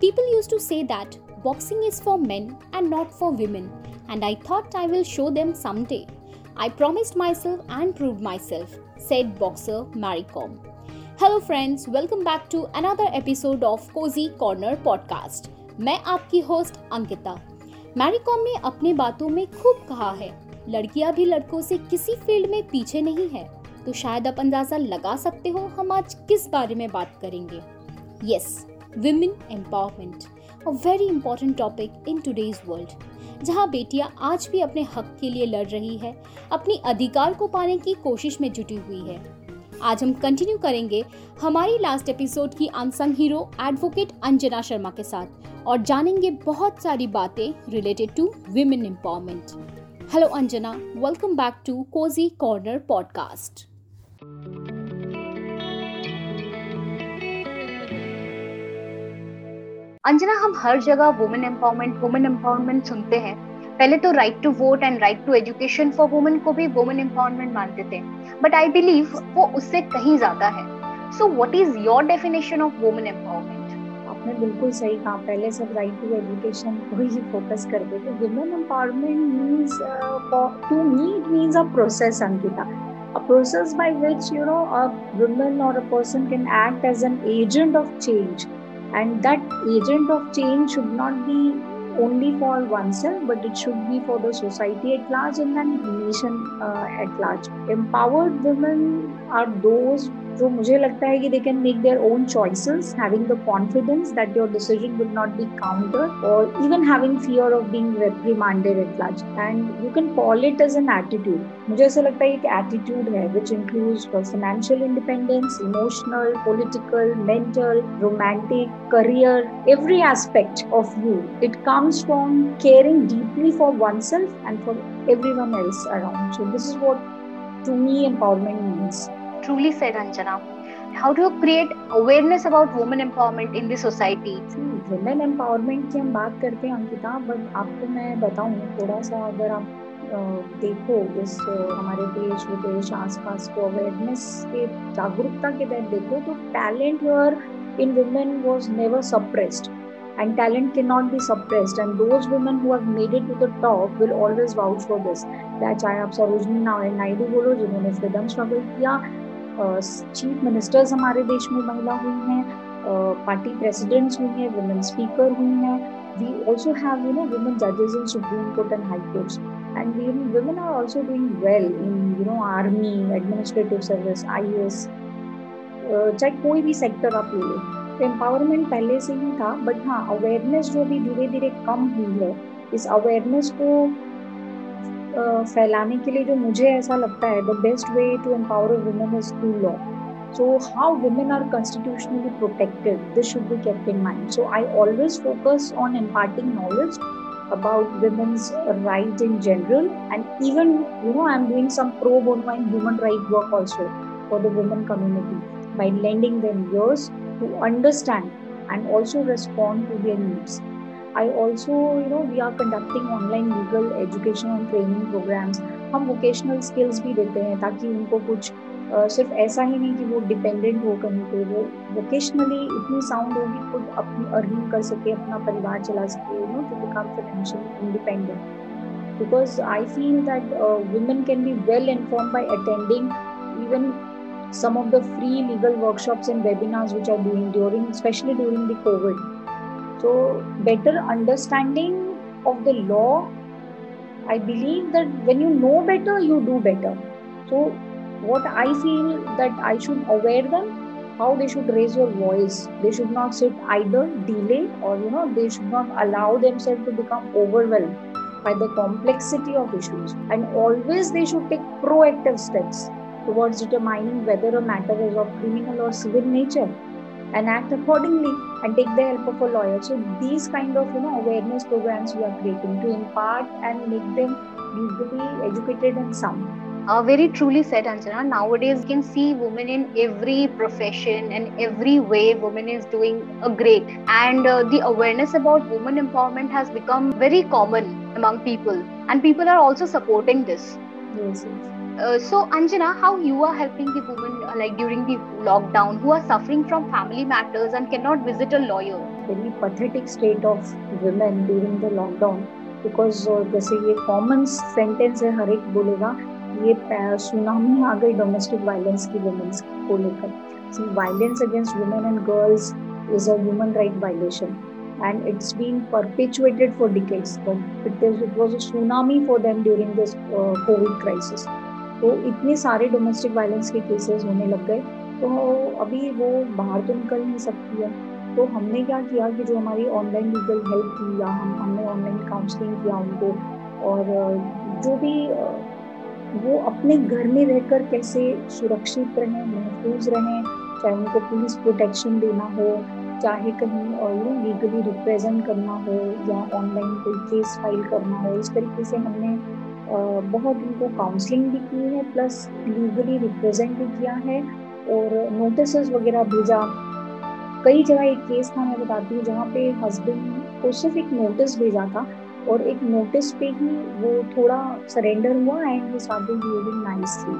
People used to say that boxing is for men and not for women, and I thought I will show them someday. I promised myself and proved myself, said boxer Mary Kom. Hello, friends, welcome back to another episode of Cozy Corner podcast. मैं आपकी host Ankita Mary Kom ने अपने बातों में खूब कहा है लड़कियाँ भी लड़कों से किसी फ़ील्ड में पीछे नहीं है तो शायद आप अंदाज़ा लगा सकते हो हम आज किस बारे में बात करेंगे yes women empowerment a very important topic in today's world जहाँ बेटियाँ आज भी अपने हक के लिए लड़ रही है, अपनी अधिकार को पाने की कोशिश में जुटी हुई है। आज हम कंटिन्यू करेंगे हमारी लास्ट एपिसोड की unsung hero advocate Anjana Sharma के साथ और जानेंगे बहुत सारी बातें related to women empowerment hello Anjana welcome back to cozy corner podcast Anjana, हम हर जगह वुमेन एम्पावरमेंट वुमेन एम्पावरमेंट सुनते हैं। पहले तो right to vote and right to education for women को भी वुमेन एम्पावरमेंट मानते थे। बट आई बिलीव वो उससे कहीं ज़्यादा है। So what is your definition of women empowerment आपने बिल्कुल सही कहा। पहले सब राइट टू एजुकेशन को ही फोकस करते थे। Women empowerment means to me it means a process Ankita a process by which, you know, a woman or a person can act as an agent of change and that agent of change should not be only for oneself but it should be for the society at large and then nation uh, at large. Empowered women are those जो मुझे लगता है कि they can make their own choices having the confidence that your decision will not be counter और even having fear of being remanded at large and you can call it as an attitude मुझे ऐसा लगता है एक attitude है which includes financial independence emotional political mental romantic career every aspect of you. It comes from caring deeply for oneself and for everyone else around. So this is what, to me, empowerment means. Truly said Anjana. How do you create awareness about women empowerment in the society? women empowerment की हम बात करते हैं Ankita but आपको मैं बताऊँ थोड़ा सा अगर आप देखो इस हमारे देश विदेश आसपास को अवेयरनेस के जागरूकता के तहत देखो तो talent here in women was never suppressed and talent cannot be suppressed and those women who have made it to the top will always vouch for this चाहे आप सरोजनी नायडू बोलो जिन्होंने फ्रीडम स्ट्रगल किया चीफ मिनिस्टर्स हमारे देश में महिला हुई हैं पार्टी प्रेसिडेंट्स हुई हैं वुमेन स्पीकर हुई हैं। We also have you know women जजेज in supreme court and high court and women are also doing well in you know army administrative service I A S चाहे कोई भी sector आप ले लो। तो एम्पावरमेंट पहले से ही था बट हाँ अवेयरनेस जो भी धीरे धीरे कम हुई है, इस अवेयरनेस को फैलाने के लिए जो मुझे ऐसा लगता है the best way to empower a women is through law so how women are constitutionally protected this should be kept in mind so i always focus on imparting knowledge about women's right in general and even you know i'm doing some pro bono and human right work also for the women community by lending them ears to understand and also respond to their needs I also you know we are conducting online legal education and training programs हम vocational skills भी देते हैं ताकि उनको कुछ सिर्फ़ ऐसा ही नहीं कि वो डिपेंडेंट हो कहीं पर वो वोकेशनली इतनी साउंड होगी, खुद अपनी अर्निंग कर सके, अपना परिवार चला सके you know to become financial independent because I feel that women can be well inform by attending even some of the free legal workshops and webinars which are doing during specially during the covid so better understanding of the law i believe that when you know better you do better. So what i feel that i should aware them how they should raise your voice. They should not sit either delay or you know they should not allow themselves to become overwhelmed by the complexity of issues. And always they should take proactive steps towards determining whether a matter is of criminal or civil nature and act accordingly and take the help of a lawyer. So these kind of you know awareness programs we are creating to impart and make them legally educated and sound. Uh, very truly said, Anjana. Nowadays, you can see women in every profession and every way. Women is doing a great, and uh, the awareness about women empowerment has become very common among people, and people are also supporting this. Yes. yes. Uh, so Anjana, how you are helping the women uh, like during the lockdown who are suffering from family matters and cannot visit a lawyer? very pathetic state of women during the lockdown because uh, जैसे ये common sentence है हर एक बोलेगा ये tsunami आ गई domestic violence की women's को लेकर सी violence against women and girls is a human right violation and it's been perpetuated for decades but it, is, it was a tsunami for them during this uh, covid crisis तो इतने सारे domestic violence के cases होने लग गए। तो अभी वो बाहर तो निकल नहीं सकती है। तो हमने क्या किया कि जो हमारी ऑनलाइन लीगल हेल्प थी या हम, हमने ऑनलाइन काउंसलिंग किया उनको और जो भी वो अपने घर में रहकर कैसे सुरक्षित रहें, महफूज रहें, चाहे उनको पुलिस प्रोटेक्शन देना हो, चाहे कहीं यू लीगली रिप्रेजेंट करना हो या ऑनलाइन कोई केस फ़ाइल करना हो, इस तरीके से हमने बहुत उनको काउंसलिंग भी की है प्लस लीगली रिप्रेजेंट भी किया है और नोटिस वगैरह भेजा। कई जगह एक केस था, मैं बताती हूँ, जहाँ पे हस्बैंड को सिर्फ़ एक नोटिस भेजा था और एक नोटिस पे ही वो थोड़ा सरेंडर हुआ and he started behaving nicely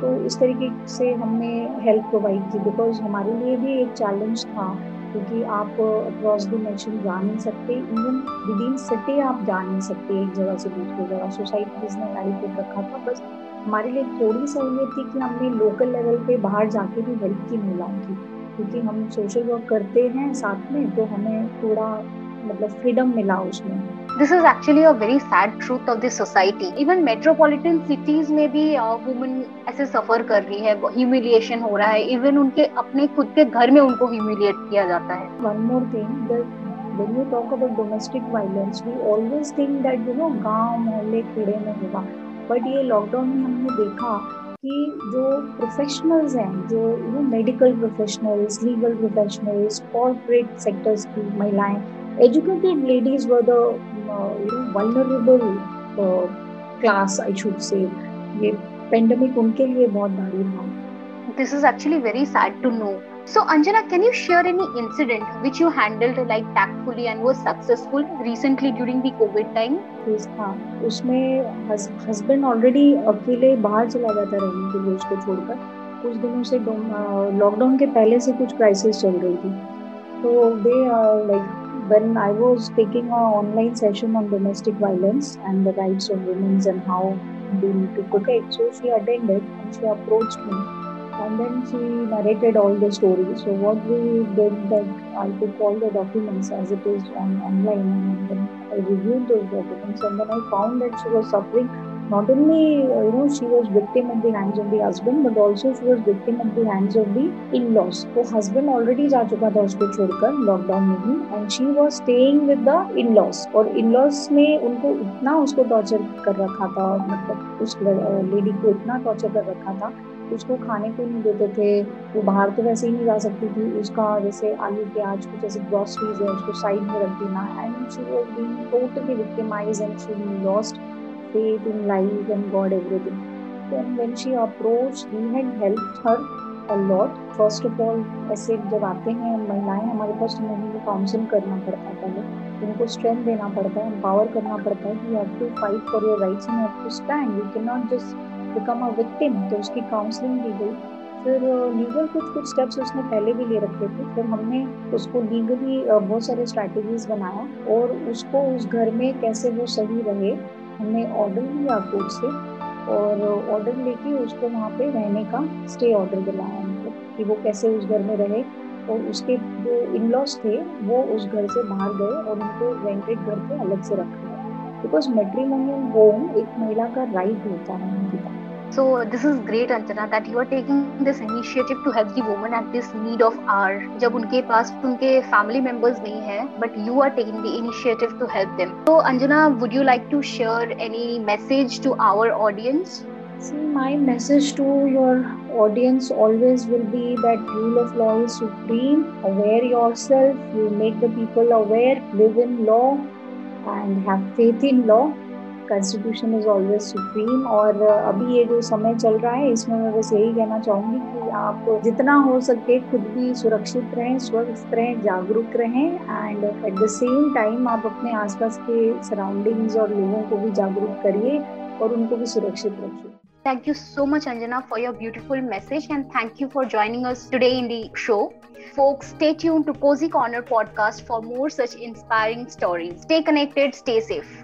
तो इस तरीके से हमने हेल्प प्रोवाइड की बिकॉज़ हमारे लिए भी एक चैलेंज था। क्योंकि आप अक्रॉस द नेशन जा नहीं सकते. इवन विद इन सिटी आप जा नहीं सकते. एक जगह से दूसरी जगह. सोसाइटीज ने बैरिकेड रखा था? बस हमारे लिए थोड़ी सहूलियत थी कि हमने लोकल लेवल पे बाहर जाके भी हेल्प की मिला की. क्योंकि हम सोशल वर्क करते हैं साथ में तो हमें थोड़ा मतलब फ्रीडम मिला उसमें. This is actually a very sad truth of this society even metropolitan cities में भी वुमेन uh, ऐसे सफ़र कर रही है ह्यूमिलिएशन हो रहा है. इवन उनके अपने खुद के घर में उनको ह्यूमिलिएट किया जाता है. One more thing when you talk about domestic violence we always think that you know गाँव मोहल्ले खेड़े में होगा. बट ये लॉकडाउन में हमने देखा कि जो प्रोफेशनल्स हैं जो you know medical professionals legal professionals corporate sectors की महिलाएँ educated ladies were the you know vulnerable class I should say ये पेंडेमिक उनके लिए बहुत भारी था। This is actually very sad to know So Anjana, can you share any incident which you handled like tactfully and was successful recently during the COVID time? Yes, हाँ। उसमें husband already अकेले बाहर चला जाता रहने के लिए उसको छोड़कर। कुछ दिनों से लॉकडाउन के पहले से कुछ क्राइसिस चल रही थी। तो they like when I was taking an online session on domestic violence and the rights of women and how they need to protect, so she attended and she approached me. And then she narrated all the stories. So what we did that I took all the documents as it is on online and then I reviewed those documents. And then I found that she was suffering not only uh, you know she was victim at the hands of the husband but also she was victim at the hands of the in-laws. तो husband already जा चुका था उसको छोड़कर lockdown में ही and she was staying with the in-laws और in-laws ने उनको इतना उसको टॉर्चर कर रखा था मतलब उस लेडी को इतना टॉर्चर कर रखा था उसको खाने को नहीं देते थे वो बाहर तो वैसे ही नहीं जा सकती थी उसका जैसे आलू प्याज कुछ जैसे ग्रॉसरीज है उसको साइड में रख देना and she was being totally victimize and she lost faith in life and God everything. Then when she approached, we had helped her a lot. First of all, ऐसे जब आते हैं महिलाएँ हमारे पास तो उनको काउंसिल करना पड़ता है पहले। उनको स्ट्रेंथ देना पड़ता है एम्पावर करना पड़ता है कि you have to fight for your rights and have to stand you can not just become a victim तो उसकी काउंसलिंग दी गई। फिर लीगल कुछ कुछ स्टेप्स उसने पहले भी ले रखे थे। फिर हमने उसको लीगली बहुत सारे स्ट्रैटेजीज बनाया और उसको उस घर में कैसे वो सही रहे। हमने ऑर्डर लिया फ़ूड से और ऑर्डर लेके उसको वहाँ पे रहने का स्टे ऑर्डर दिलाया उनको कि वो कैसे उस घर में रहे और उसके जो इन लॉज थे वो उस घर से बाहर गए और उनको रेंटेड घर पे अलग से रखा बिकॉज़ मेट्रीमोनियल होम एक महिला का राइट होता है पास। So this is great, Anjana, that you are taking this initiative to help the woman at this need of hour. जब उनके पास उनके family members नहीं है, but you are taking the initiative to help them. So Anjana, would you like to share any message to our audience? See, my message to your audience always will be that rule of law is supreme. Aware yourself, you make the people aware, live in law, and have faith in law. Constitution is always supreme और अभी ये जो समय चल रहा है इसमें मैं बस यही कहना चाहूँगी कि आप जितना हो सके खुद भी सुरक्षित रहें स्वस्थ रहें जागरूक रहें and at the same time आप अपने आसपास के सराउंडिंग्स और लोगों को भी जागरूक करिए और उनको भी सुरक्षित रखिए Thank you so much, Anjana, for your beautiful message and thank you for joining us today in the show. Folks, stay tuned to Cozy Corner podcast for more such inspiring stories. Stay connected, stay safe.